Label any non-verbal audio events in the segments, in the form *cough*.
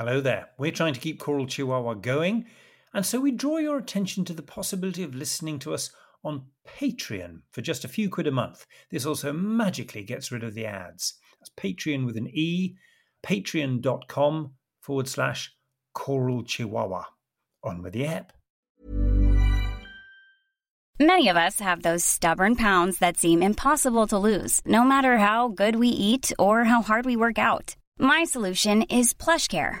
Hello there. We're trying to keep Choral Chihuahua going, and so we draw your attention to the possibility of listening to us on Patreon for just a few quid a month. This also magically gets rid of the ads. That's Patreon with an E, patreon.com forward slash Choral Chihuahua. On with the app. Many of us have those stubborn pounds that seem impossible to lose, no matter how good we eat or how hard we work out. My solution is PlushCare.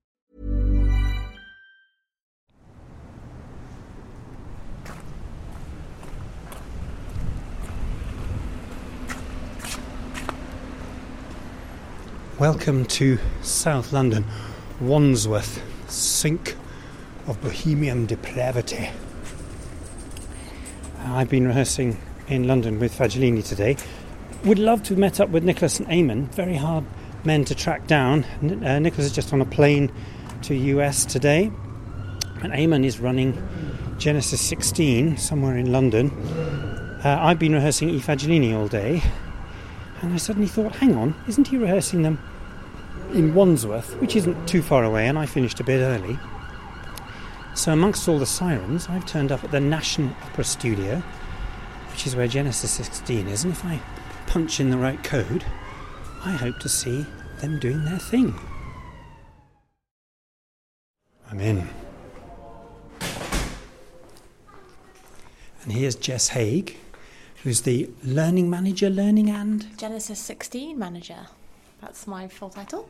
Welcome to South London, Wandsworth, sink of bohemian depravity. I've been rehearsing in London with Fagiolini today. Would love to have met up with Nicholas and Eamonn. Very hard men to track down. Uh, Nicholas is just on a plane to US today, and Eamonn is running Genesis 16 somewhere in London. Uh, I've been rehearsing E Fagellini all day, and I suddenly thought, hang on, isn't he rehearsing them in Wandsworth, which isn't too far away, and I finished a bit early. So, amongst all the sirens, I've turned up at the National Opera Studio, which is where Genesis 16 is, and if I punch in the right code, I hope to see them doing their thing. I'm in. And here's Jess Haig, who's the learning manager, learning and. Genesis 16 manager. That's my full title.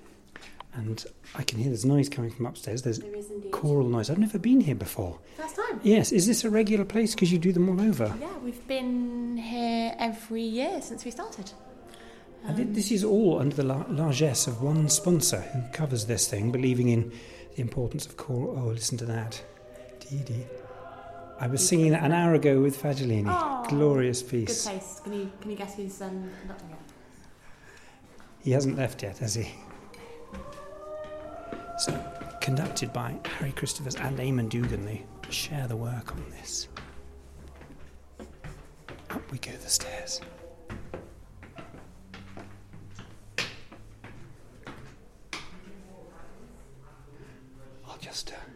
And I can hear there's noise coming from upstairs. There's There choral noise. I've never been here before. First time. Yes, is this a regular place because you do them all over? Yeah, we've been here every year since we started. And this is all under the la- largesse of one sponsor who covers this thing, believing in the importance of choral. Oh, listen to that. Dee dee. I was singing that an hour ago with Fagiolini. Oh, Glorious piece. Good taste. Can you can you guess who's um, conducting it? He hasn't left yet, has he? So, conducted by Harry Christophers and Eamonn Dougan, they share the work on this. Up we go the stairs. I'll just, uh,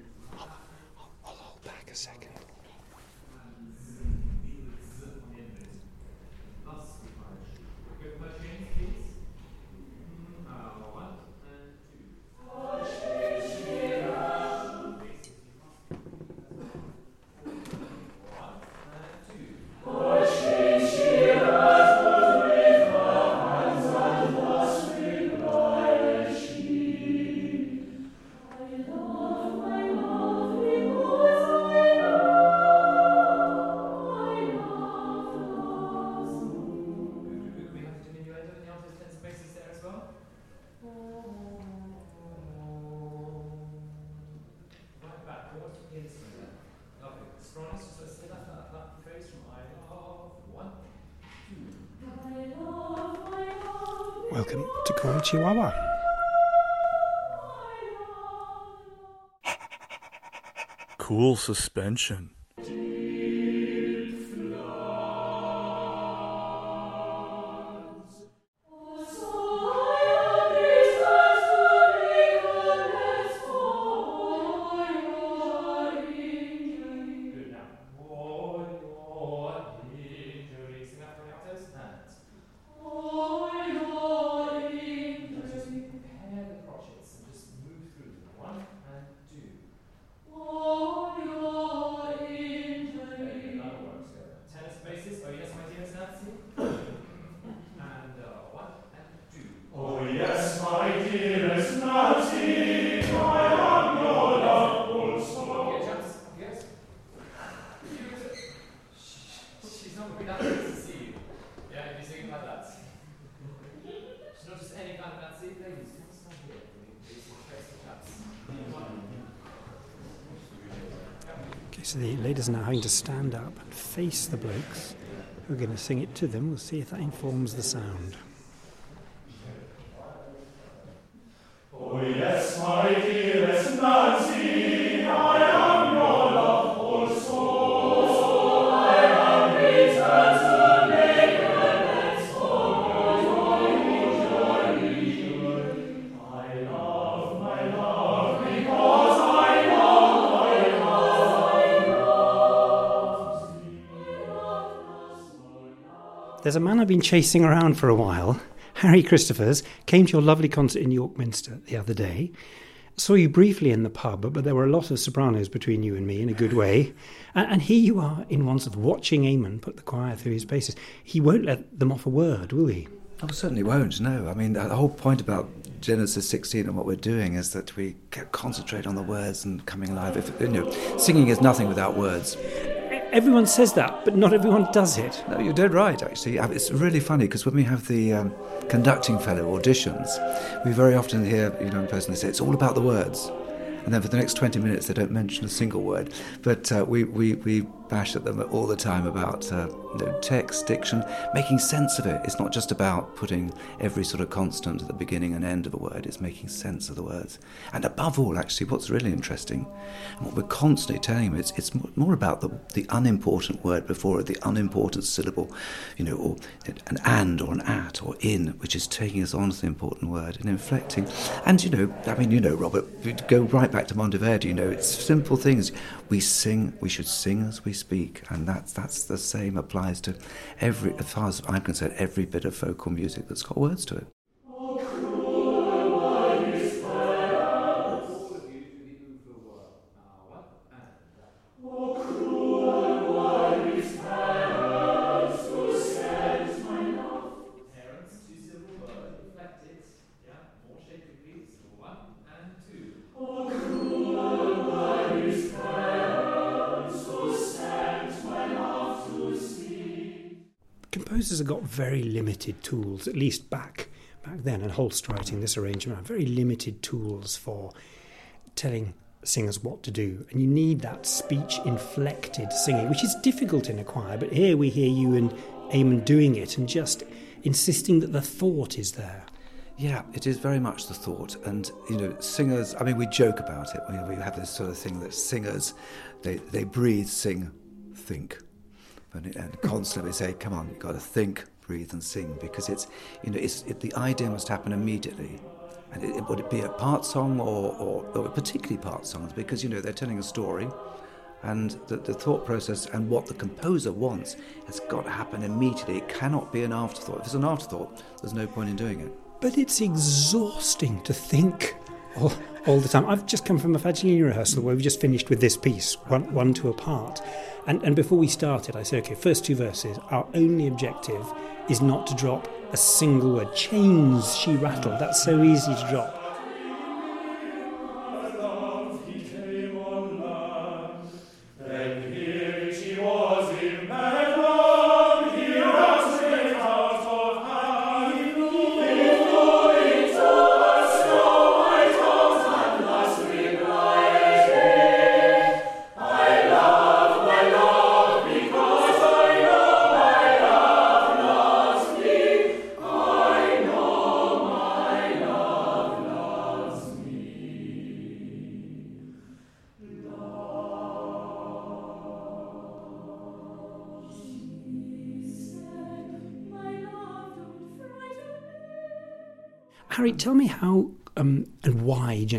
Chihuahua. Cool suspension. she's not going to see you. Yeah, if you think about that. It's not just any kind of fancy thing. It's not stuff here. Okay, so the ladies are now having to stand up and face the blokes who are going to sing it to them. We'll see if that informs the sound. There's a man I've been chasing around for a while. Harry Christophers came to your lovely concert in York Minster the other day. Saw you briefly in the pub, but there were a lot of sopranos between you and me in a good way. And, and here you are in of watching Eamonn put the choir through his paces. He won't let them off a word, will he? Oh, certainly won't. No, I mean the whole point about Genesis 16 and what we're doing is that we concentrate on the words and coming alive. If you know, singing is nothing without words. Everyone says that, but not everyone does it. No, you're dead right. Actually, Uh, it's really funny because when we have the um, conducting fellow auditions, we very often hear you know in person say it's all about the words, and then for the next 20 minutes they don't mention a single word. But uh, we, we we bash at them all the time about uh, you know, text, diction, making sense of it. It's not just about putting every sort of constant at the beginning and end of a word. It's making sense of the words, and above all, actually, what's really interesting, and what we're constantly telling them, it's it's more about the the unimportant word before it, the unimportant syllable, you know, or an and or an at or in, which is taking us on to the important word and inflecting. And you know, I mean, you know, Robert, go right back to Monteverdi. You know, it's simple things. We sing. We should sing as we speak, and that's that's the same applies to every, as far as I'm concerned, every bit of vocal music that's got words to it. Very limited tools, at least back back then, and Holst writing this arrangement, very limited tools for telling singers what to do. And you need that speech inflected singing, which is difficult in a choir, but here we hear you and Eamonn doing it and just insisting that the thought is there. Yeah, it is very much the thought, and you know, singers. I mean, we joke about it. We, we have this sort of thing that singers, they they breathe, sing, think, and, and constantly say, "Come on, you've got to think, breathe, and sing," because it's you know, it's it, the idea must happen immediately, and it, it, would it be a part song or, or or particularly part songs because you know they're telling a story. And the, the thought process and what the composer wants has got to happen immediately. It cannot be an afterthought. If it's an afterthought, there's no point in doing it. But it's exhausting to think all, all the time. I've just come from a Fagiolini rehearsal where we just finished with this piece, one one, one two apart. And, and before we started, I said, okay, first two verses, our only objective is not to drop a single word. Chains she rattled, that's so easy to drop.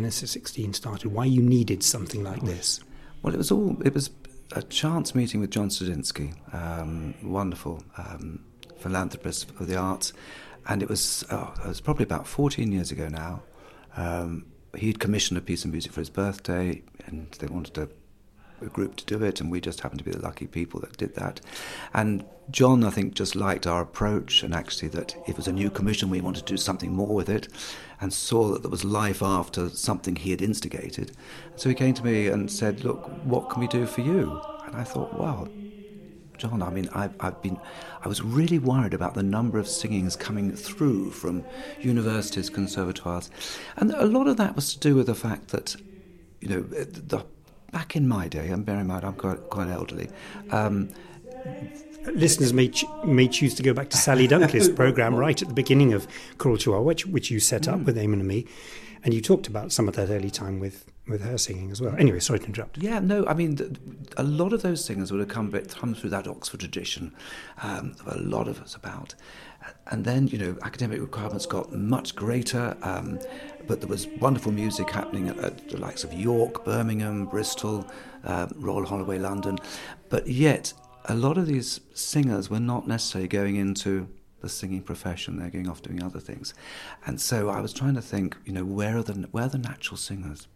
Genesis 16 started, why you needed something like this. Well, it was all. It was a chance meeting with John Studzinski, um, wonderful um, philanthropist of the arts, and it was. Oh, it was probably about 14 years ago now. Um, he'd commissioned a piece of music for his birthday, and they wanted a group to do it, and we just happened to be the lucky people that did that. And John, I think, just liked our approach, and actually that it was a new commission, we wanted to do something more with it, and saw that there was life after something he had instigated. So he came to me and said, "Look, what can we do for you?" And I thought, "Wow." John, I mean, I've, I've been, I was really worried about the number of singings coming through from universities, conservatoires, and a lot of that was to do with the fact that, you know, the back in my day, and bear in mind I'm quite, quite elderly, um, listeners may ch- may choose to go back to Sally Dunkley's *laughs* program right at the beginning of Choral Chihuahua, which, which you set up Mm. with Eamonn and me, and you talked about some of that early time with, with her singing as well. Anyway, sorry to interrupt. Yeah, no, I mean, a lot of those singers would have come, come through that Oxford tradition. Um, a lot of us about. And then, you know, academic requirements got much greater, um, but there was wonderful music happening at, at the likes of York, Birmingham, Bristol, uh, Royal Holloway, London. But yet, a lot of these singers were not necessarily going into the singing profession. They're going off doing other things. And so I was trying to think, you know, where are the, where are the natural singers?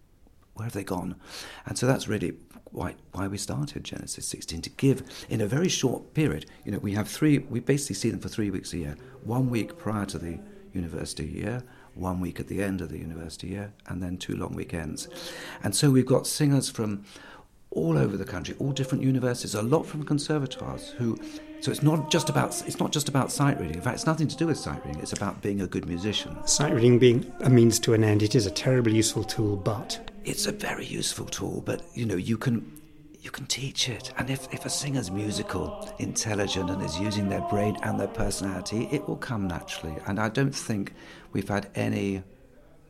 Where have they gone? And so that's really why, why we started Genesis 16 to give in a very short period. You know, we have three, we basically see them for three weeks a year. One week prior to the university year, one week at the end of the university year, and then two long weekends. And so we've got singers from all over the country, all different universities, a lot from conservatoires who so it's not just about it's not just about sight reading. In fact, it's nothing to do with sight reading. It's about being a good musician. Sight reading being a means to an end, it is a terribly useful tool, but it's a very useful tool, but you know, you can you can teach it. And if, if a singer's musical, intelligent, and is using their brain and their personality, it will come naturally. And I don't think we've had any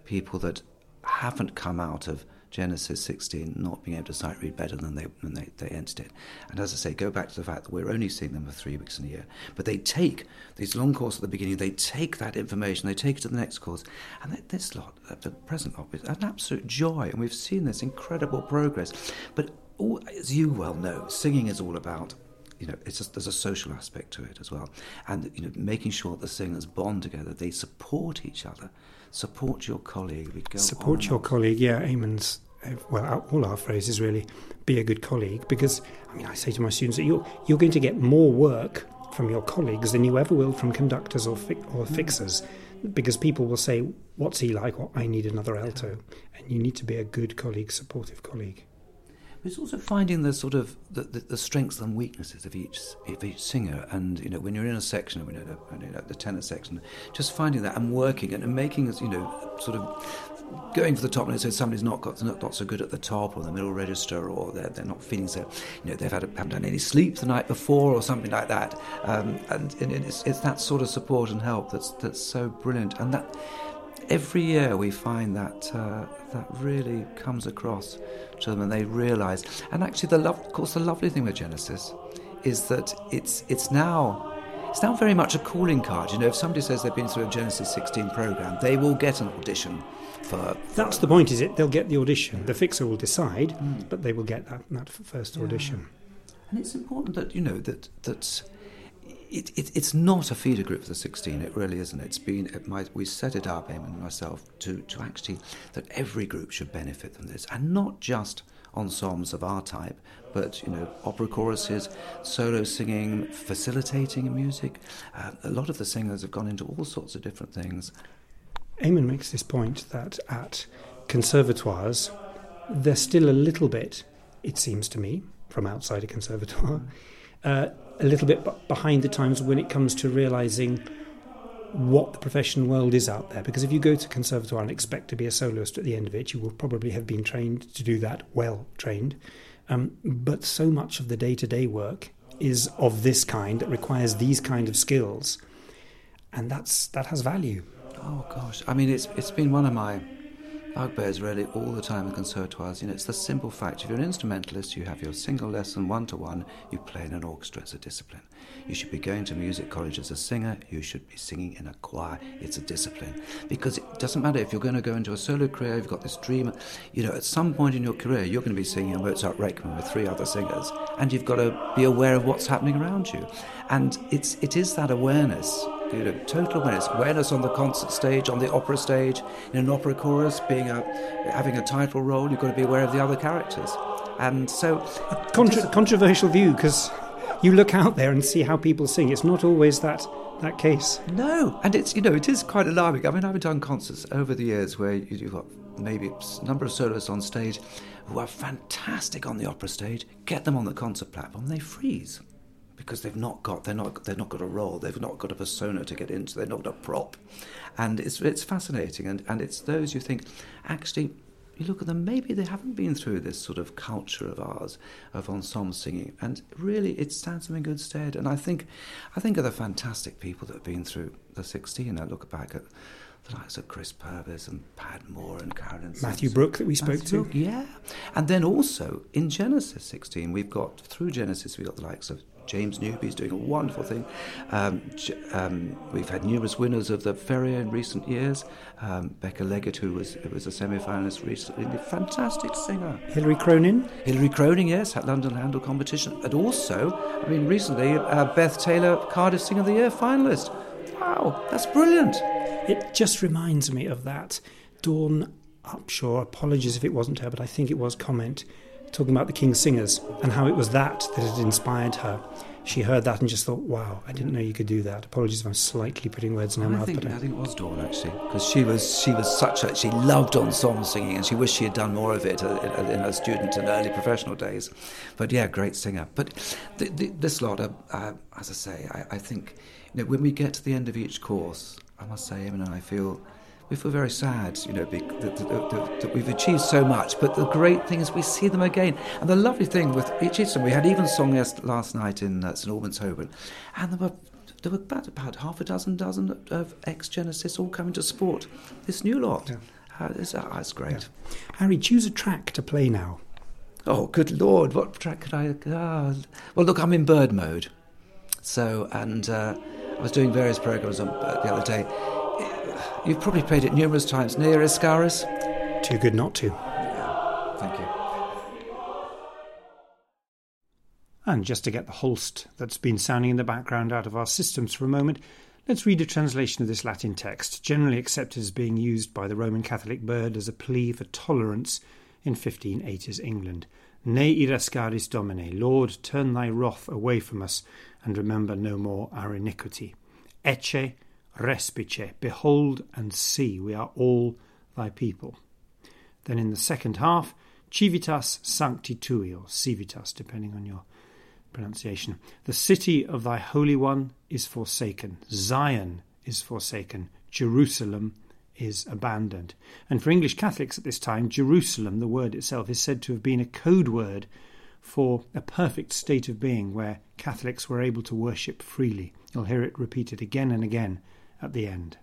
people that haven't come out of Genesis 16 not being able to sight read better than they they, they entered it. And as I say, go back to the fact that we're only seeing them for three weeks in a year. But they take these long course at the beginning, they take that information, they take it to the next course. And th- this lot, the present lot, is an absolute joy. And we've seen this incredible progress. But all, as you well know, singing is all about you know, it's just, there's a social aspect to it as well, and you know, making sure that the singers bond together, they support each other, support your colleague. Support your colleague. Yeah, Eamonn's. uh, Well, all our phrases really be a good colleague because I mean I say to my students that you're you're going to get more work from your colleagues than you ever will from conductors or fi- or fixers because people will say what's he like or I need another alto and you need to be a good colleague, supportive colleague. It's also finding the sort of the, the, the strengths and weaknesses of each of each singer, and you know when you're in a section, you know the, tenor section, just finding that and working and, and making us, you know, sort of going for the top. And so somebody's not got not, not so good at the top or the middle register, or they're, they're not feeling so, you know, they've had haven't done any sleep the night before or something like that. Um, and, and it's, it's that sort of support and help that's that's so brilliant, and that every year we find that uh, that really comes across to them and they realise and actually the love of course the lovely thing with Genesis is that it's it's now it's now very much a calling card you know if somebody says they've been through a Genesis 16 program they will get an audition for That's the point, is it? They'll get the audition. The fixer will decide, but they will get that, that first audition. And it's important that you know that that it, it, it's not a feeder group for the 16. It really isn't. It's been it might, we set it up, Eamonn and myself, to to actually that every group should benefit from this, and not just ensembles of our type, but you know opera choruses, solo singing, facilitating music. Uh, a lot of the singers have gone into all sorts of different things. Eamonn makes this point that at conservatoires, they're still a little bit, it seems to me, from outside a conservatoire, *laughs* uh, a little bit behind the times when it comes to realising what the professional world is out there. Because if you go to conservatoire and expect to be a soloist at the end of it, you will probably have been trained to do that, well trained. Um, but so much of the day to day work is of this kind that requires these kind of skills. And that's that has value. Oh gosh, I mean it's it's been one of my bugbears really all the time in conservatoires. You know, it's the simple fact: if you're an instrumentalist, you have your single lesson one to one. You play in an orchestra as a discipline. You should be going to music college as a singer. You should be singing in a choir. It's a discipline because it doesn't matter if you're going to go into a solo career. You've got this dream. You know, at some point in your career, you're going to be singing a Mozart Requiem with three other singers, and you've got to be aware of what's happening around you. And it's it is that awareness you know, total awareness, awareness on the concert stage, on the opera stage, in an opera chorus, being a having a title role. You've got to be aware of the other characters, and so *laughs* Contra- controversial view because you look out there and see how people sing. It's not always that that case. no, and it's you know it is quite alarming. I mean, I've done concerts over the years where you- you've got maybe a number of soloists on stage who are fantastic on the opera stage. Get them on the concert platform, they freeze. Because they've not got they're not they're not got a role they've not got a persona to get into they're not a prop, and it's it's fascinating and, and it's those you think actually you look at them, maybe they haven't been through this sort of culture of ours of ensemble singing, and really it stands them in good stead. And I think, I think of the fantastic people that have been through the 16. I look back at the likes of Chris Purves and Padmore and Carolyn Matthew Sampson. Brook that we spoke Matthew to. Brook, yeah. And then also in Genesis 16, we've got, through Genesis, we've got the likes of James Newby's doing a wonderful thing. Um, um, we've had numerous winners of the Ferrier in recent years. Um, Becca Leggett, who was, who was a semi-finalist recently, a fantastic singer. Hilary Cronin. Hilary Cronin, yes, at London Handel competition. And also, I mean, recently, uh, Beth Taylor, Cardiff Singer of the Year finalist. Wow, that's brilliant. It just reminds me of that Dawn Upshaw, apologies if it wasn't her, but I think it was comment talking about the King's Singers and how it was that that had inspired her. She heard that and just thought, wow, I didn't know you could do that. Apologies if I'm slightly putting words in her I mouth. think, but I think it was Dawn actually, because she was she was such a she loved ensemble singing, and she wished she had done more of it uh, in, in her student and early professional days. But yeah, great singer. But the, the, this lot, uh, uh, as I say, I, I think you know when we get to the end of each course, I must say, Eamonn and I feel we feel very sad, you know, that, that, that, that we've achieved so much. But the great thing is we see them again. And the lovely thing with each of we had even song last night in uh, St Albans, Holborn, and there were there were about, about half a dozen dozen of ex Genesis all coming to support this new lot. Uh, it's, uh, it's great. Harry, choose a track to play now. Oh, good lord! What track could I? ah, well, look, I'm in Byrd mode. So, and uh, I was doing various programs on, uh, the other day. You've probably played it numerous times. Ne irascaris. Too good not to. Thank you. And just to get the Holst that's been sounding in the background out of our systems for a moment, let's read a translation of this Latin text, generally accepted as being used by the Roman Catholic Byrd as a plea for tolerance in 1580s England. Ne irascaris Domine, Lord, turn thy wrath away from us, and remember no more our iniquity. Ecce respice, behold and see, we are all thy people. Then in the second half, civitas sancti tui, or civitas, depending on your pronunciation. The city of thy Holy One is forsaken. Zion is forsaken. Jerusalem is abandoned. And for English Catholics at this time, Jerusalem, the word itself, is said to have been a code word for a perfect state of being where Catholics were able to worship freely. You'll hear it repeated again and again at the end.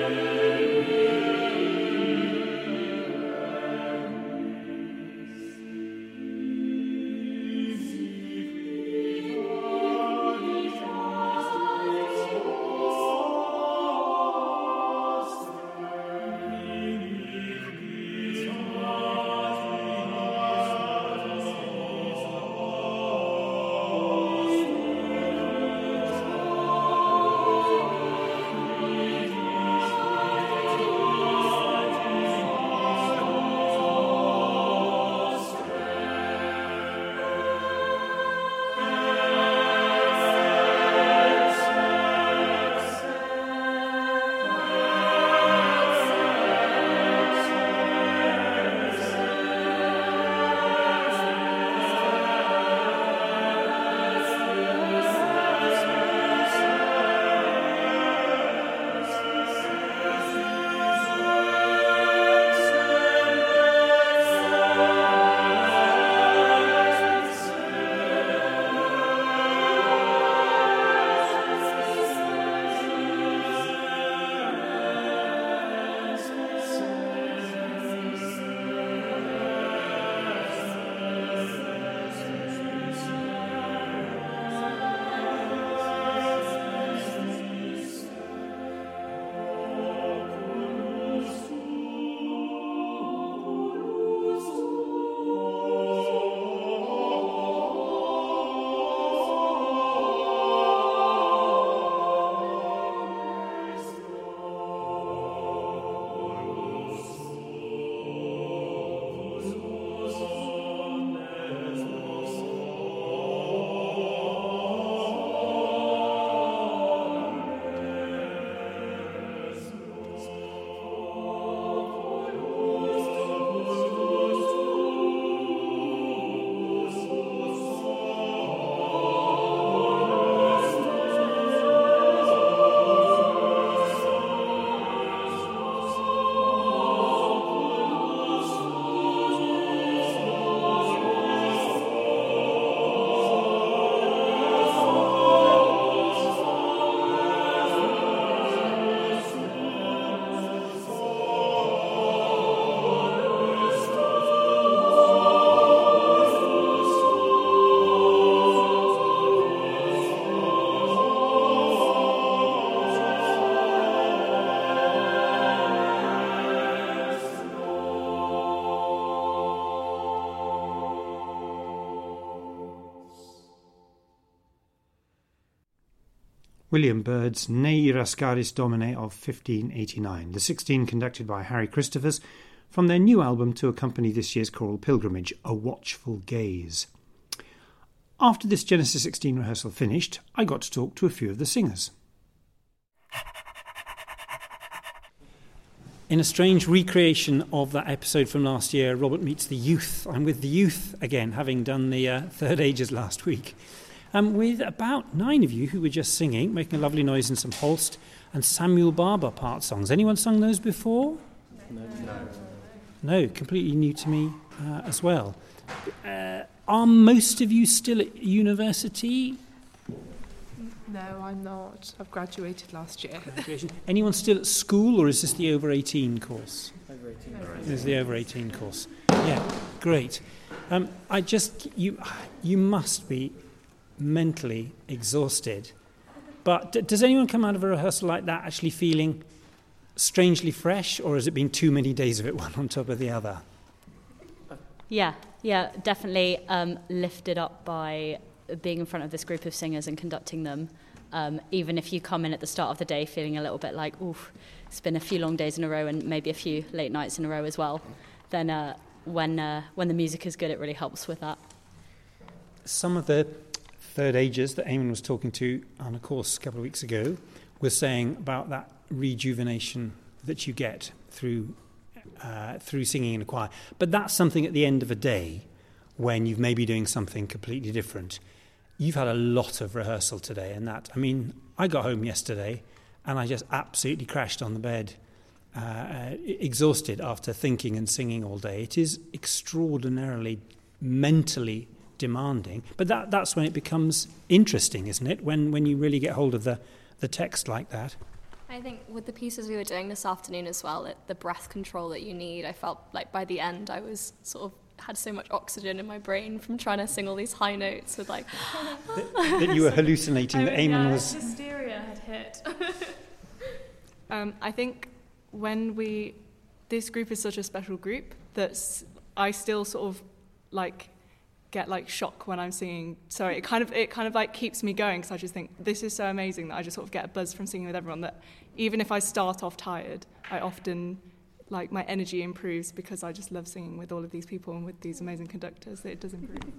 Amen. William Byrd's Ne irascaris Domine of 1589, the 16 conducted by Harry Christophers from their new album to accompany this year's choral pilgrimage, A Watchful Gaze. After this Genesis 16 rehearsal finished, I got to talk to a few of the singers. In a strange recreation of that episode from last year, Robert meets the youth. I'm with the youth again, having done the uh, third ages last week. Um, with about nine of you who were just singing, making a lovely noise in some Holst and Samuel Barber part songs. Anyone sung those before? No. No, no completely new to me uh, as well. Uh, are most of you still at university? No, I'm not. I've graduated last year. Graduation. Anyone still at school, or is this the over 18 course? Over 18. This is the over 18 course. Yeah, great. Um, I just, you, you must be mentally exhausted. But d- does anyone come out of a rehearsal like that actually feeling strangely fresh, or has it been too many days of it, *laughs* one on top of the other? Yeah, yeah, definitely um, lifted up by being in front of this group of singers and conducting them. Um, even if you come in at the start of the day feeling a little bit like, oof, it's been a few long days in a row and maybe a few late nights in a row as well, then uh, when, uh, when the music is good, it really helps with that. Some of the third ages that Eamonn was talking to on a course a couple of weeks ago was saying about that rejuvenation that you get through uh, through singing in a choir. But that's something at the end of a day when you've maybe doing something completely different. You've had a lot of rehearsal today, and that I mean, I got home yesterday and I just absolutely crashed on the bed, uh, exhausted after thinking and singing all day. It is extraordinarily mentally demanding. But that, that's when it becomes interesting, isn't it? When, when you really get hold of the, the text like that. I think with the pieces we were doing this afternoon as well, it, the breath control that you need, I felt like by the end I was sort of had so much oxygen in my brain from trying to sing all these high notes with like *laughs* that, that you were *laughs* hallucinating that Eamonn yeah, was hysteria had hit. *laughs* um, I think when we this group is such a special group that I still sort of like get like shock when I'm singing. So it kind of it kind of like keeps me going because I just think this is so amazing that I just sort of get a buzz from singing with everyone. That even if I start off tired, I often like my energy improves because I just love singing with all of these people and with these amazing conductors. That it does improve.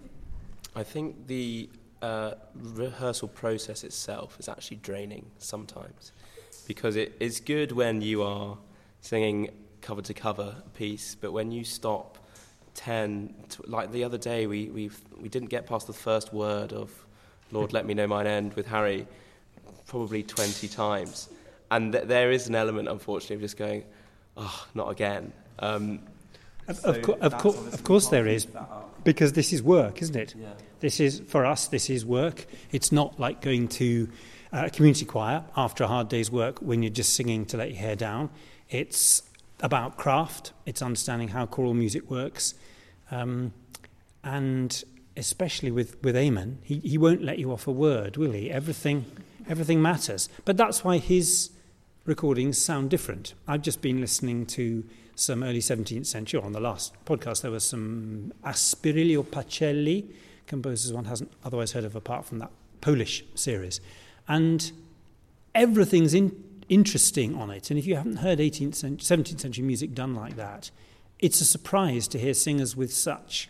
I think the uh, rehearsal process itself is actually draining sometimes because it is good when you are singing cover to cover piece, but when you stop 10, to, like the other day, we, we we didn't get past the first word of Lord, let me know mine end with Harry probably 20 times. And th- there is an element, unfortunately, of just going, oh, not again. Um, of, so of, co- of, co- of course, there is, because this is work, isn't it? Yeah. This is, for us, this is work. It's not like going to a community choir after a hard day's work when you're just singing to let your hair down. It's about craft, it's understanding how choral music works, um, and especially with, with Eamonn, he, he won't let you off a word, will he? Everything, everything matters. But that's why his recordings sound different. I've just been listening to some early 17th century, on the last podcast, there was some Asprilio Pacelli, composers one hasn't otherwise heard of apart from that Polish series. And everything's in, interesting on it. And if you haven't heard 18th century, 17th century music done like that, it's a surprise to hear singers with such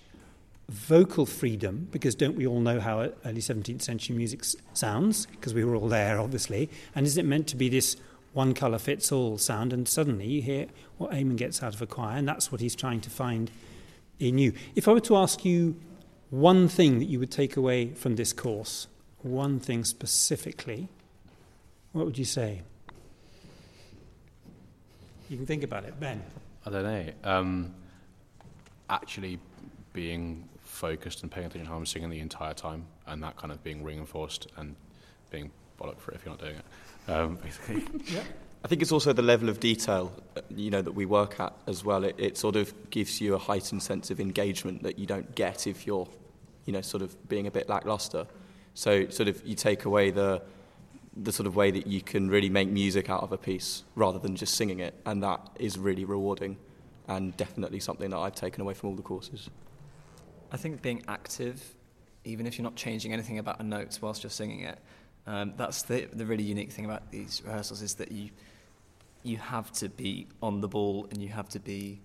vocal freedom, because don't we all know how early 17th century music sounds? Because we were all there, obviously. And is it meant to be this one colour fits all sound? And suddenly you hear what Eamonn gets out of a choir, and that's what he's trying to find in you. If I were to ask you one thing that you would take away from this course, one thing specifically, what would you say? You can think about it, Ben. I don't know. Um, actually, being focused and paying attention to how I'm singing the entire time, and that kind of being reinforced and being bollock for it if you're not doing it. Um, basically. *laughs* yeah. I think it's also the level of detail, uh, you know, that we work at as well. It, it sort of gives you a heightened sense of engagement that you don't get if you're, you know, sort of being a bit lackluster. So, sort of, you take away the the sort of way that you can really make music out of a piece rather than just singing it, and that is really rewarding, and definitely something that I've taken away from all the courses. I think being active, even if you're not changing anything about a note whilst you're singing it, Um, that's the, the really unique thing about these rehearsals is that you you have to be on the ball and you have to be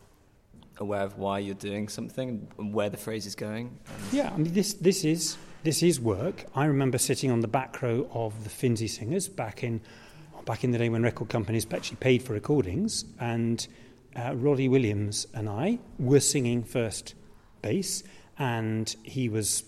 aware of why you're doing something and where the phrase is going. Yeah, I mean this this is this is work. I remember sitting on the back row of the Finzi Singers back in back in the day when record companies actually paid for recordings, and uh, Roddy Williams and I were singing first bass, and he was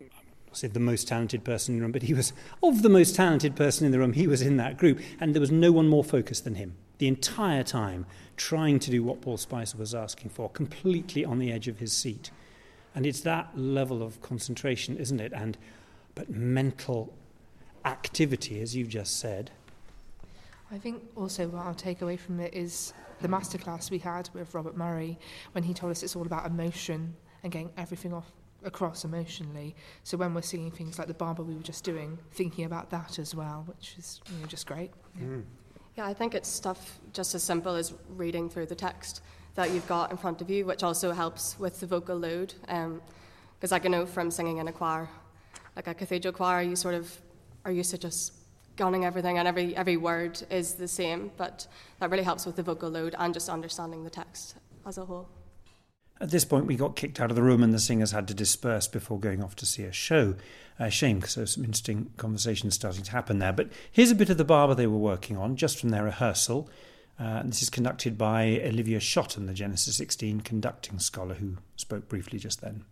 I said the most talented person in the room, but he was of the most talented person in the room. He was in that group, and there was no one more focused than him the entire time, trying to do what Paul Spicer was asking for, completely on the edge of his seat. And it's that level of concentration, isn't it? And but mental activity, as you've just said. I think also what I'll take away from it is the masterclass we had with Robert Murray when he told us it's all about emotion and getting everything off across emotionally. So when we're singing things like the Barber we were just doing, thinking about that as well, which is you know, just great. Yeah. Mm. yeah, I think it's stuff just as simple as reading through the text that you've got in front of you, which also helps with the vocal load. Because um, I can know from singing in a choir, like a cathedral choir, you sort of are used to just gunning everything and every, every word is the same, but that really helps with the vocal load and just understanding the text as a whole. At this point, we got kicked out of the room and the singers had to disperse before going off to see a show. Uh, shame, because there was some interesting conversations starting to happen there. But here's a bit of the barber they were working on, just from their rehearsal. Uh, this is conducted by Olivia Shotton, the Genesis 16 conducting scholar who spoke briefly just then.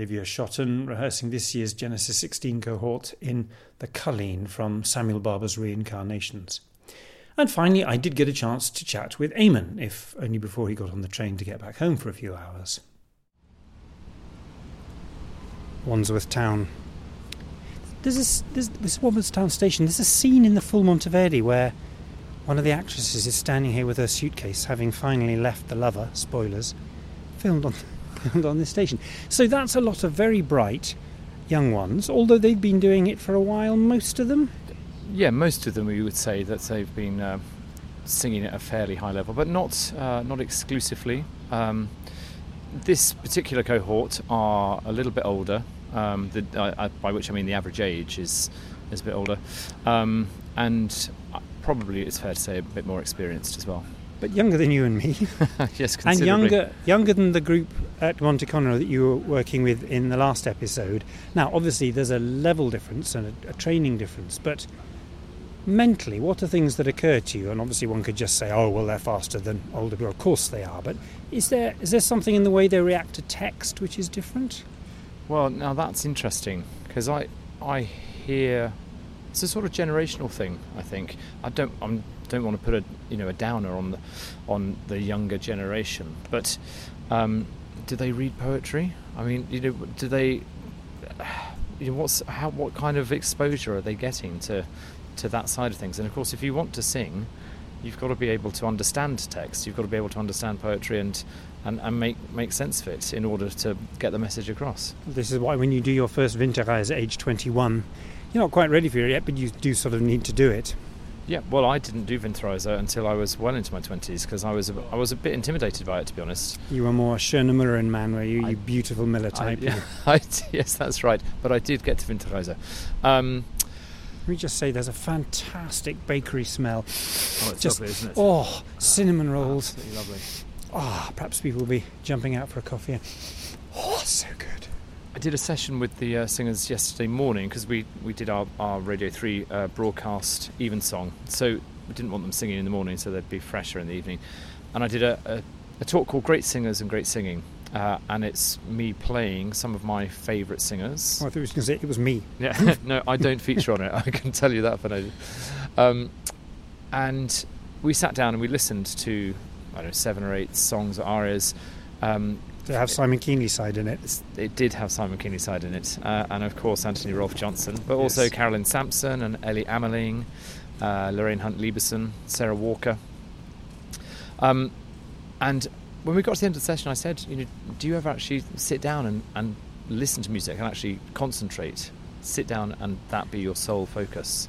Olivia Shotton rehearsing this year's Genesis 16 cohort in The Coolin from Samuel Barber's Reincarnations. And finally, I did get a chance to chat with Eamonn, if only before he got on the train to get back home for a few hours. Wandsworth Town. There's a, there's, this Wandsworth Town station. There's a scene in the full Monteverdi where one of the actresses is standing here with her suitcase, having finally left the lover. Spoilers. Filmed on on this station. So that's a lot of very bright young ones, although they've been doing it for a while, most of them. Yeah, most of them we would say that they've been uh, singing at a fairly high level, but not uh, not exclusively. Um, this particular cohort are a little bit older, um, the, by which I mean the average age is is a bit older, um, and uh, probably it's fair to say a bit more experienced as well but younger than you and me. *laughs* yes, and younger younger than the group at Monte Conro that you were working with in the last episode. Now, obviously, there's a level difference and a, a training difference, but mentally, what are things that occur to you? And obviously, one could just say, "Oh, well, they're faster than older people." Of course, they are. But is there is there something in the way they react to text which is different? Well, now that's interesting because I I hear it's a sort of generational thing. I think I don't I don't want to put a you know a downer on the on the younger generation, but um, do they read poetry? I mean, you know, do they? You know, what's how what kind of exposure are they getting to to that side of things? And of course, if you want to sing, you've got to be able to understand text. You've got to be able to understand poetry and and, and make make sense of it in order to get the message across. This is why when you do your first Winterreise at age 21, you're not quite ready for it yet, but you do sort of need to do it. Yeah, well, I didn't do Winterreise until I was well into my twenties because I was a, I was a bit intimidated by it, to be honest. You were more Schöne Müllerin man, were you? You beautiful Miller type. *laughs* I, yeah, I, yes, that's right. But I did get to Winterreise. Um, Let me just say, there's a fantastic bakery smell. Oh, it's just, lovely, isn't it? Oh, cinnamon rolls. Absolutely lovely. Ah, perhaps people will be jumping out for a coffee. Oh, so good. I did a session with the uh, singers yesterday morning because we, we did our, our Radio 3 uh, broadcast even song. So we didn't want them singing in the morning so they'd be fresher in the evening. And I did a, a, a talk called Great Singers and Great Singing. Uh, and it's me playing some of my favourite singers. Oh, I thought you was going to say it was me. *laughs* Yeah, *laughs* no, I don't feature on it. I can tell you that for no. Um, and we sat down and we listened to, I don't know, seven or eight songs or arias. Um, It have Simon Keenlyside in it? it did have Simon Keenlyside in it, uh, and of course Anthony Rolfe Johnson, but also Yes. Carolyn Sampson and Elly Ameling, uh, Lorraine Hunt Lieberson, Sarah Walker. Um, and when we got to the end of the session, I said, you know, do you ever actually sit down and, and listen to music and actually concentrate? Sit down and that be your sole focus.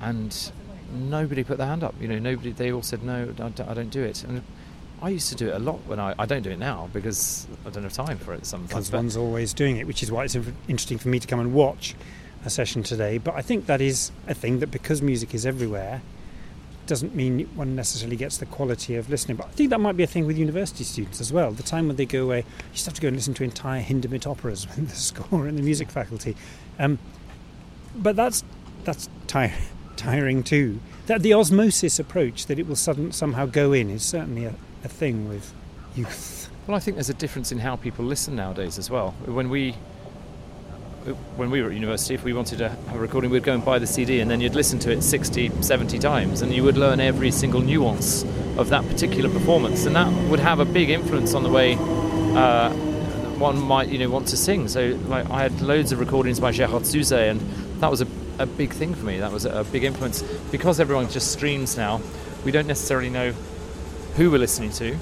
And nobody put their hand up. You know, nobody. They all said no. I don't, I don't do it. And I used to do it a lot when I. I don't do it now because I don't have time for it sometimes. Because one's always doing it, which is why it's interesting for me to come and watch a session today. But I think that is a thing that because music is everywhere, doesn't mean one necessarily gets the quality of listening. But I think that might be a thing with university students as well. The time when they go away, you just have to go and listen to entire Hindemith operas *laughs* with the score and the music faculty. Um, but that's that's tire- *laughs* tiring too. That the osmosis approach that it will sudden, somehow go in is certainly a, a thing with youth. Well, I think there's a difference in how people listen nowadays as well. When we when we were at university, if we wanted to have a recording, we'd go and buy the CD and then you'd listen to it 60, 70 times and you would learn every single nuance of that particular performance. And that would have a big influence on the way uh, one might, you know, want to sing. So, like, I had loads of recordings by Gerard Souzay and that was a, a big thing for me. That was a big influence. Because everyone just streams now, we don't necessarily know who we're listening to.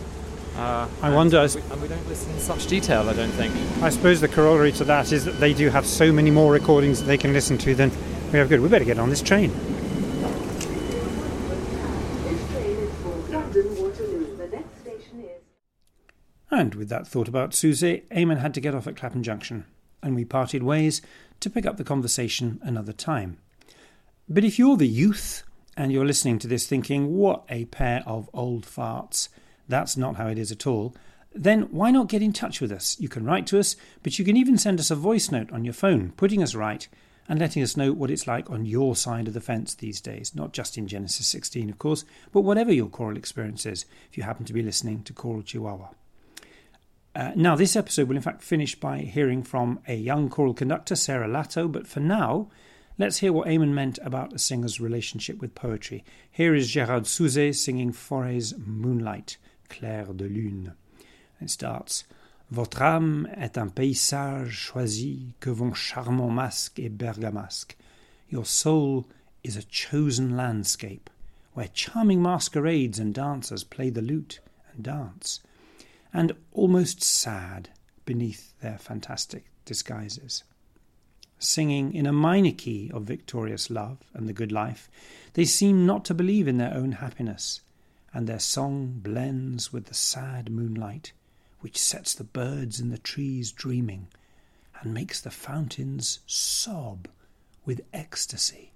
Uh, I wonder- we- and we don't listen in such detail, I don't think. I suppose the corollary to that is that they do have so many more recordings that they can listen to than we have. Good, we better get on this train. And with that thought about Souzay, Eamonn had to get off at Clapham Junction, and we parted ways to pick up the conversation another time. But if you're the youth and you're listening to this thinking, what a pair of old farts, that's not how it is at all, then why not get in touch with us? You can write to us, but you can even send us a voice note on your phone, putting us right and letting us know what it's like on your side of the fence these days, not just in Genesis 16, of course, but whatever your choral experience is, if you happen to be listening to Choral Chihuahua. Uh, now, this episode will in fact finish by hearing from a young choral conductor, Sarah Latto, but for now, let's hear what Eamonn meant about a singer's relationship with poetry. Here is Gérard Souzay singing Fauré's Moonlight, Clair de Lune. It starts Votre âme est un paysage choisi que vont charmants masques et bergamasques. Your soul is a chosen landscape where charming masquerades and dancers play the lute and dance and almost sad beneath their fantastic disguises. Singing in a minor key of victorious love and the good life, they seem not to believe in their own happiness, and their song blends with the sad moonlight, which sets the birds in the trees dreaming and makes the fountains sob with ecstasy.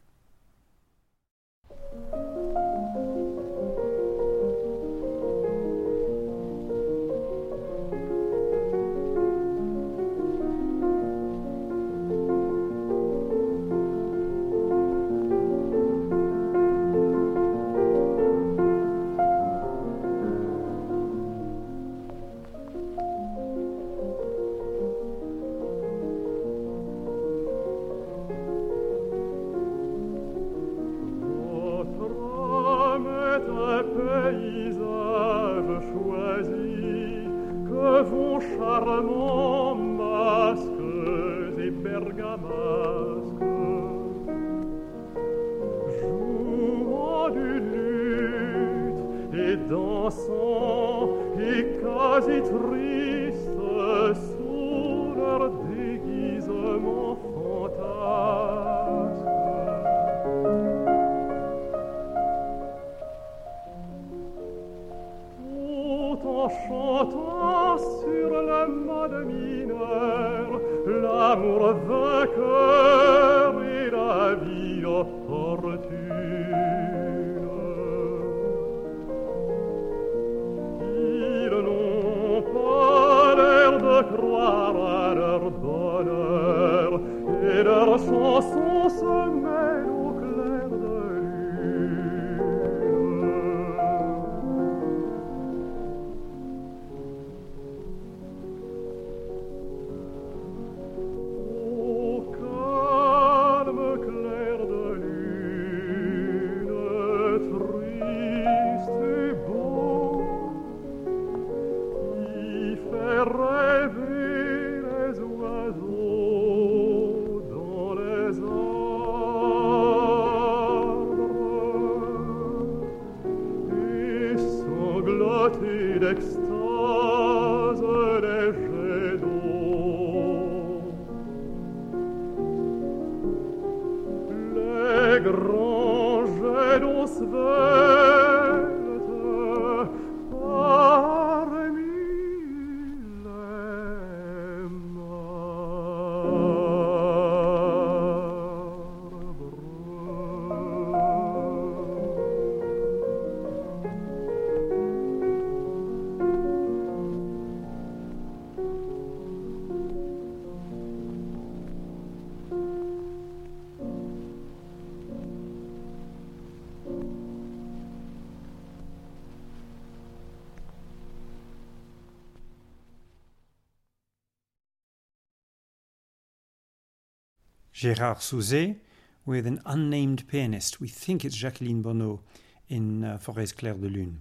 Gérard Souzay with an unnamed pianist. We think it's Jacqueline Bonneau in uh, Fauré's Claires de Lune.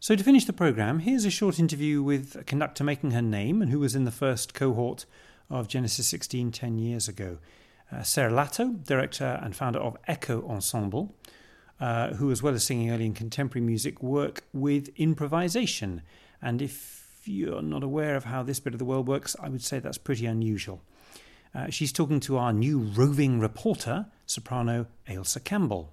So, to finish the programme, here's a short interview with a conductor making her name and who was in the first cohort of Genesis 16 10 years ago. Uh, Sarah Latto, director and founder of Echo Ensemble, uh, who, as well as singing early and contemporary music, work with improvisation. And if you're not aware of how this bit of the world works, I would say that's pretty unusual. Uh, she's talking to our new roving reporter, soprano Ailsa Campbell.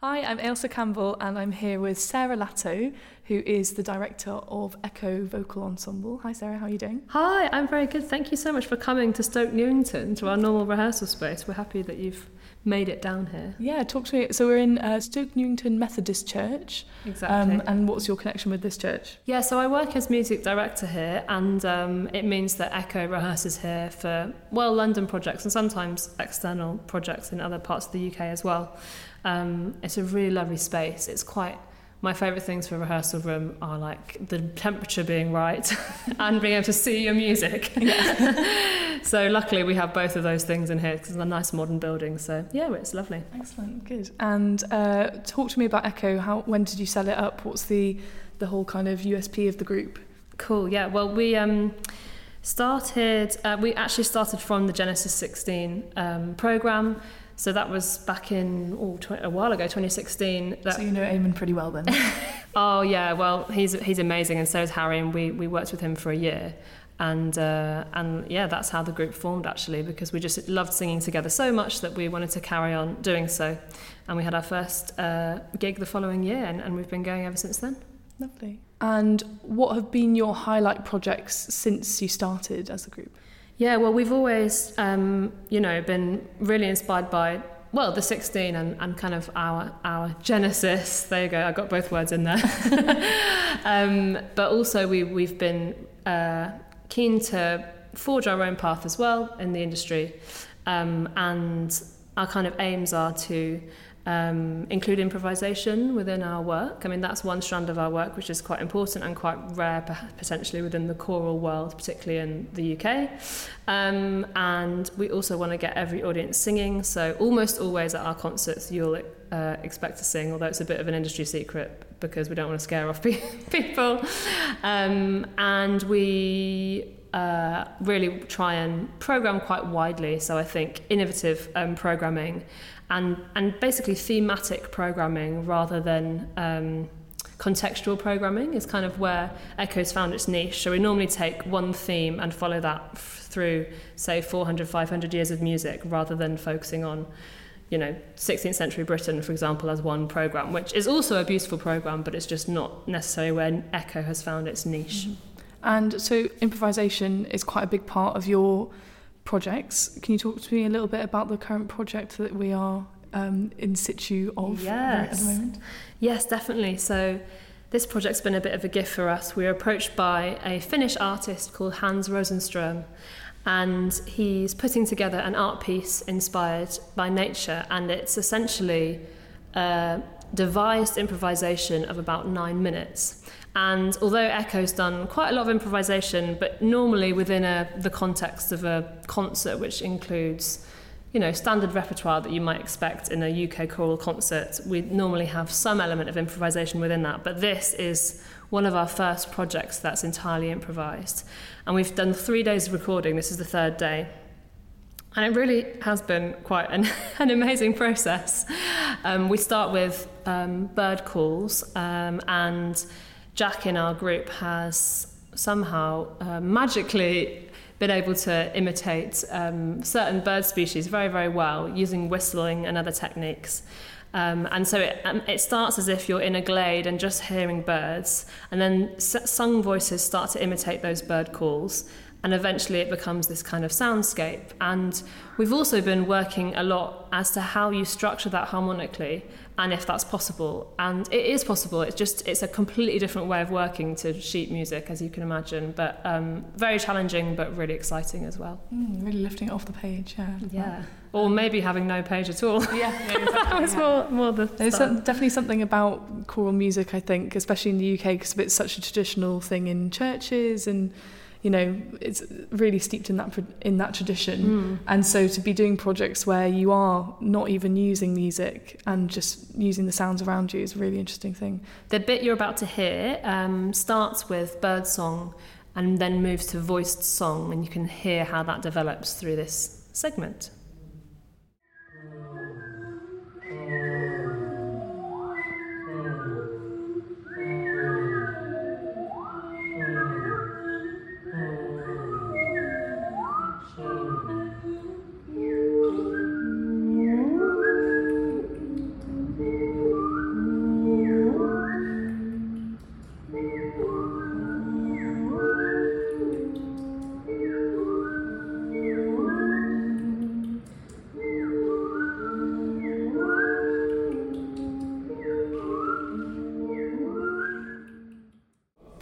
Hi, I'm Ailsa Campbell and I'm here with Sarah Latto, who is the director of Echo Vocal Ensemble. Hi Sarah, how are you doing? Hi, I'm very good. Thank you so much for coming to Stoke Newington to our normal rehearsal space. We're happy that you've made it down here. Yeah, talk to me. So we're in uh, Stoke Newington Methodist Church. Exactly. Um, and what's your connection with this church? Yeah, so I work as music director here, and um, it means that Echo rehearses here for, well, London projects and sometimes external projects in other parts of the UK as well. Um, it's a really lovely space. It's quite. My favourite things for a rehearsal room are like the temperature being right *laughs* and being able to see your music. Yeah. *laughs* so luckily we have both of those things in here because it's a nice modern building. So yeah, it's lovely. Excellent, good. And uh, talk to me about Echo. How when did you set it up? What's the the whole kind of USP of the group? Cool. Yeah. Well, we um, started. Uh, we actually started from the Genesis 16 um, program. So that was back in oh, tw- a while ago, 2016. That, So you know Eamonn pretty well then. *laughs* oh yeah, well he's he's amazing, and so is Harry, and we we worked with him for a year, and uh, and yeah, that's how the group formed actually, because we just loved singing together so much that we wanted to carry on doing so, and we had our first uh, gig the following year, and, and we've been going ever since then. Lovely. And what have been your highlight projects since you started as a group? Yeah, well, we've always, um, you know, been really inspired by, well, the 16 and, and kind of our our genesis. There you go, I got both words in there. *laughs* um, but also, we, we've been uh, keen to forge our own path as well in the industry. Um, and our kind of aims are to um, include improvisation within our work. I mean, that's one strand of our work which is quite important and quite rare potentially within the choral world, particularly in the UK. Um, and we also want to get every audience singing. So almost always at our concerts, you'll uh, expect to sing, although it's a bit of an industry secret because we don't want to scare off *laughs* people. Um, and we uh, really try and program quite widely. So I think innovative um, programming and, and basically thematic programming rather than um, contextual programming is kind of where Echo's found its niche. So we normally take one theme and follow that f- through, say, 400, 500 years of music rather than focusing on you know 16th century Britain for example as one program which is also a beautiful program but it's just not necessarily where echo has found its niche mm-hmm. and so improvisation is quite a big part of your projects can you talk to me a little bit about the current project that we are um, in situ of yes. at the moment yes definitely so this project's been a bit of a gift for us. We were approached by a Finnish artist called Hans Rosenström, and he's putting together an art piece inspired by nature, and it's essentially a devised improvisation of about nine minutes. And although Echo's done quite a lot of improvisation, but normally within a, the context of a concert, which includes you know, standard repertoire that you might expect in a UK choral concert, we normally have some element of improvisation within that. But this is one of our first projects that's entirely improvised. And we've done three days of recording. This is the third day. And it really has been quite an, *laughs* an amazing process. Um, we start with um, bird calls, um, and Jack in our group has somehow uh, magically been able to imitate um, certain bird species very, very well using whistling and other techniques. Um, and so it, um, it starts as if you're in a glade and just hearing birds, and then sung voices start to imitate those bird calls, and eventually it becomes this kind of soundscape. And we've also been working a lot as to how you structure that harmonically and if that's possible. And it is possible. It's just it's a completely different way of working to sheet music, as you can imagine. But um, very challenging, but really exciting as well. Mm, really lifting it off the page. Yeah. Yeah. Or maybe having no page at all. Yeah, yeah *laughs* exactly, that was more, more the. There's some, definitely something about choral music, I think, especially in the UK, because it's such a traditional thing in churches and you know it's really steeped in that in that tradition. Mm. and so to be doing projects where you are not even using music and just using the sounds around you is a really interesting thing. The bit you're about to hear um, starts with bird song and then moves to voiced song and you can hear how that develops through this segment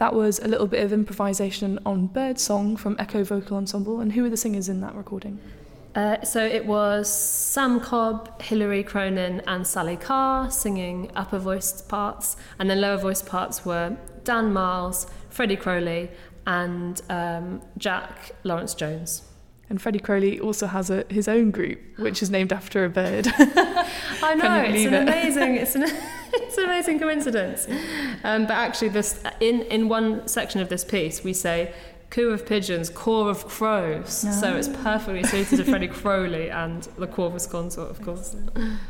That was a little bit of improvisation on Bird Song from Echo Vocal Ensemble. And who were the singers in that recording? Uh, so it was Sam Cobb, Hilary Cronin, and Sally Carr singing upper voiced parts, and then lower voiced parts were Dan Miles, Freddie Crowley, and um, Jack Lawrence Jones. And Freddie Crowley also has a, his own group, which is named after a bird. *laughs* I *laughs* know it's an it? amazing, it's an, *laughs* it's an amazing coincidence. Um, but actually, this in in one section of this piece, we say coo of pigeons, caw of crows. No. So it's perfectly suited to Freddie Crowley and the Corvus Consort, of course.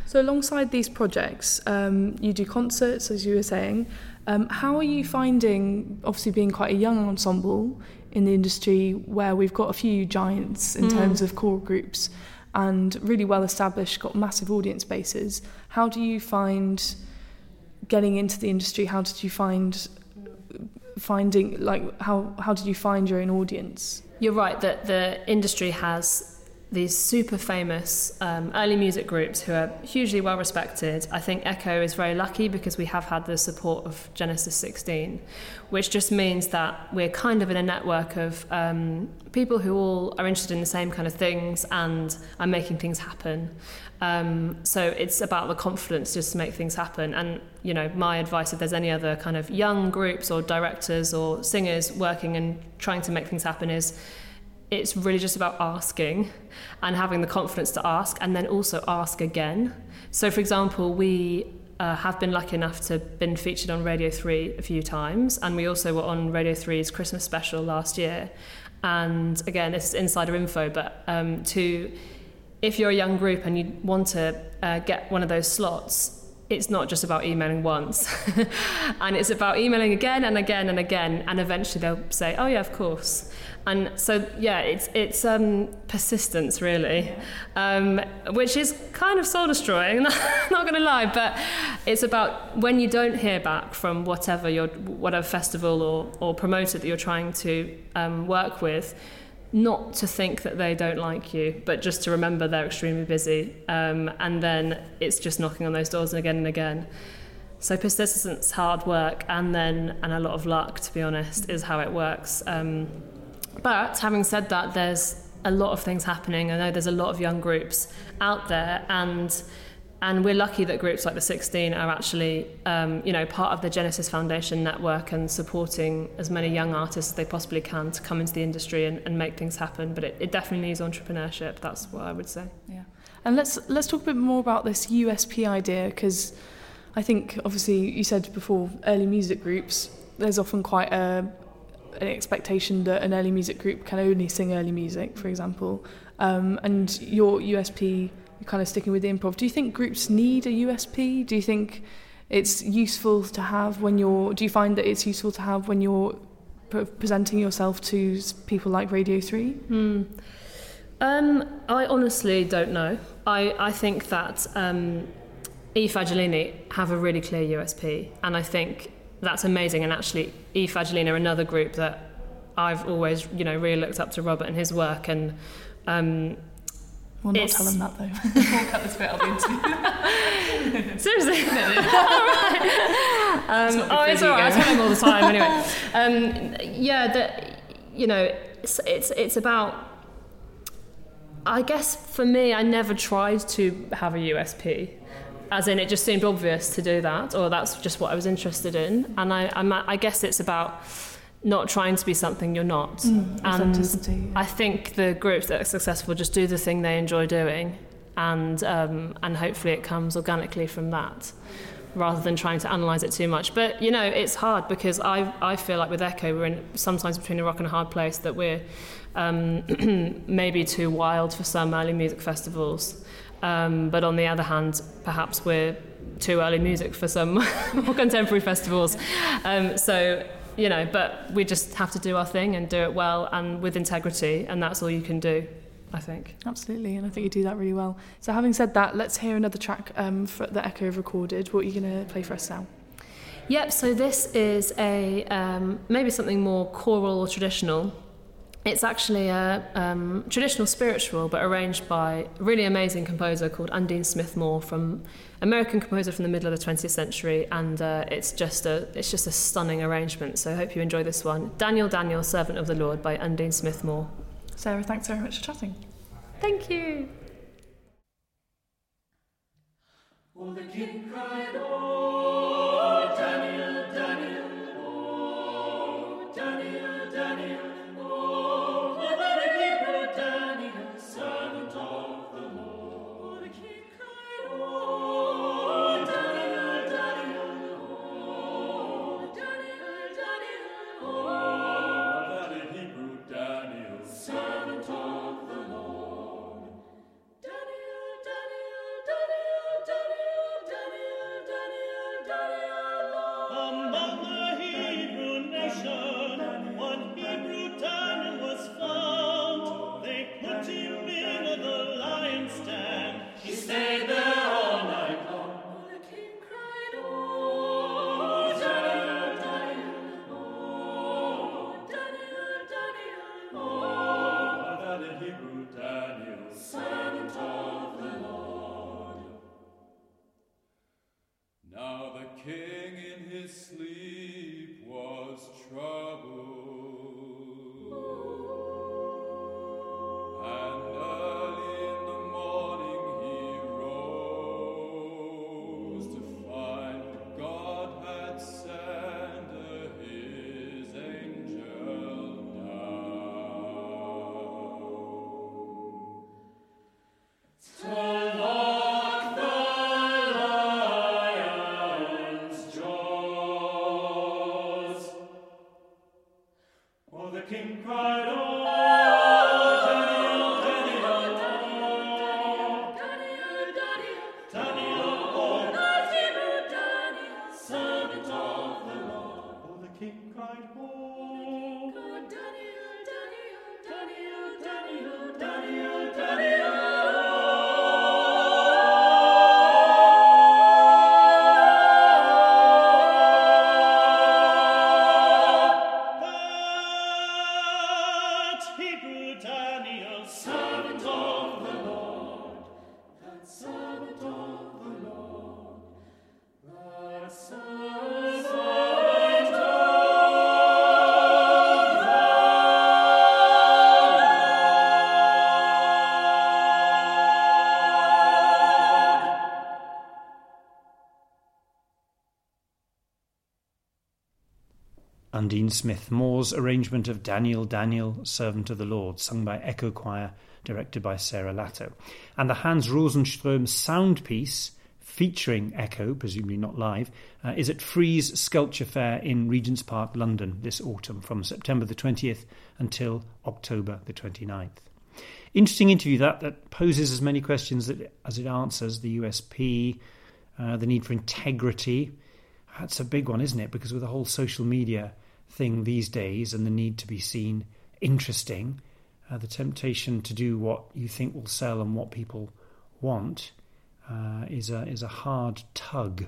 So alongside these projects, um, you do concerts, as you were saying. Um, how are you finding, obviously being quite a young ensemble in the industry, where we've got a few giants in mm. terms of core groups and really well established, got massive audience bases. How do you find getting into the industry? How did you find finding like how how did you find your own audience? You're right that the industry has these super famous um, early music groups who are hugely well respected. I think Echo is very lucky because we have had the support of Genesis 16, which just means that we're kind of in a network of um, people who all are interested in the same kind of things and are making things happen. Um, so it's about the confidence just to make things happen. And you know, my advice if there's any other kind of young groups or directors or singers working and trying to make things happen is it's really just about asking and having the confidence to ask and then also ask again. So, for example, we uh, have been lucky enough to been featured on Radio 3 a few times, and we also were on Radio 3's Christmas special last year. And again, this is insider info, but um, to if you're a young group and you want to uh, get one of those slots, it's not just about emailing once, *laughs* and it's about emailing again and again and again, and eventually they'll say, "Oh yeah, of course." And so yeah, it's it's um, persistence really, um, which is kind of soul destroying. *laughs* not going to lie, but it's about when you don't hear back from whatever your whatever festival or or promoter that you're trying to um, work with not to think that they don't like you, but just to remember they're extremely busy. Um, and then it's just knocking on those doors again and again. So persistence, hard work, and then and a lot of luck, to be honest, is how it works. Um, but having said that, there's a lot of things happening. I know there's a lot of young groups out there, and and we're lucky that groups like the 16 are actually, um, you know, part of the Genesis Foundation network and supporting as many young artists as they possibly can to come into the industry and, and make things happen. But it, it definitely needs entrepreneurship. That's what I would say. Yeah. And let's let's talk a bit more about this USP idea because I think obviously you said before early music groups. There's often quite a an expectation that an early music group can only sing early music, for example. Um, and your USP—you kind of sticking with the improv. Do you think groups need a USP? Do you think it's useful to have when you're? Do you find that it's useful to have when you're pre- presenting yourself to people like Radio Three? Hmm. Um, I honestly don't know. I, I think that um, E. Fagellini have a really clear USP, and I think that's amazing. And actually, E. Fagellini another group that I've always, you know, really looked up to Robert and his work, and um, We'll not tell them that though. *laughs* we'll cut this bit out into. *laughs* Seriously? *laughs* um, oh, it's all right. I tell them all the time anyway. Um, yeah, that you know, it's, it's it's about. I guess for me, I never tried to have a USP, as in it just seemed obvious to do that, or that's just what I was interested in, and I I'm, I guess it's about not trying to be something you're not. Mm, and I think the groups that are successful just do the thing they enjoy doing, and um, and hopefully it comes organically from that, rather than trying to analyze it too much. But you know, it's hard because I I feel like with Echo we're in sometimes between a rock and a hard place that we're um, *clears throat* maybe too wild for some early music festivals, um, but on the other hand, perhaps we're too early music for some *laughs* more contemporary festivals. Um, so you know, but we just have to do our thing and do it well and with integrity, and that's all you can do, I think. Absolutely, and I think you do that really well. So, having said that, let's hear another track um, that Echo have recorded. What are you going to play for us now? Yep, so this is a um, maybe something more choral or traditional. It's actually a um, traditional spiritual, but arranged by a really amazing composer called Undine Smith Moore from American composer from the middle of the 20th century, and uh, it's just a it's just a stunning arrangement. So I hope you enjoy this one. Daniel Daniel, Servant of the Lord by Undine Smith Moore. Sarah, thanks very much for chatting. Thank you. Oh, the king cried, oh, Daniel, Daniel, Undine Smith Moore's arrangement of Daniel, Daniel, Servant of the Lord, sung by Echo Choir, directed by Sarah Latto. And the Hans Rosenström sound piece, featuring Echo, presumably not live, uh, is at Frieze Sculpture Fair in Regent's Park, London, this autumn, from September the 20th until October the 29th. Interesting interview that, that poses as many questions that, as it answers the USP, uh, the need for integrity. That's a big one, isn't it? Because with the whole social media thing these days and the need to be seen interesting, uh, the temptation to do what you think will sell and what people want uh, is a is a hard tug.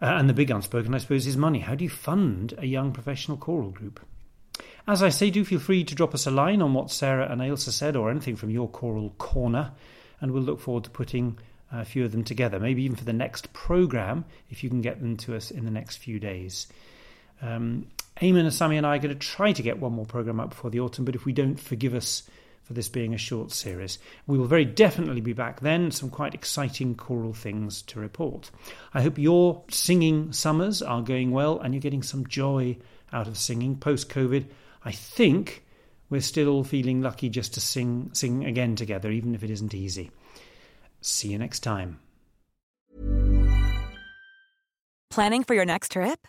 Uh, and the big unspoken, I suppose, is money. How do you fund a young professional choral group? As I say, do feel free to drop us a line on what Sarah and Ailsa said or anything from your choral corner, and we'll look forward to putting a few of them together, maybe even for the next programme, if you can get them to us in the next few days. Um, Eamonn and Sammy and I are going to try to get one more programme up before the autumn, but if we don't, forgive us for this being a short series. We will very definitely be back then, some quite exciting choral things to report. I hope your singing summers are going well and you're getting some joy out of singing post COVID. I think we're still all feeling lucky just to sing sing again together, even if it isn't easy. See you next time. Planning for your next trip?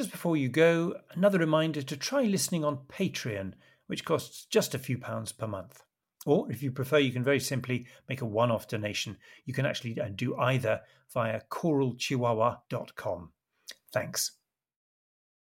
Just before you go, another reminder to try listening on Patreon, which costs just a few pounds per month. Or if you prefer, you can very simply make a one off donation. You can actually uh, do either via choralchihuahua.com. Thanks.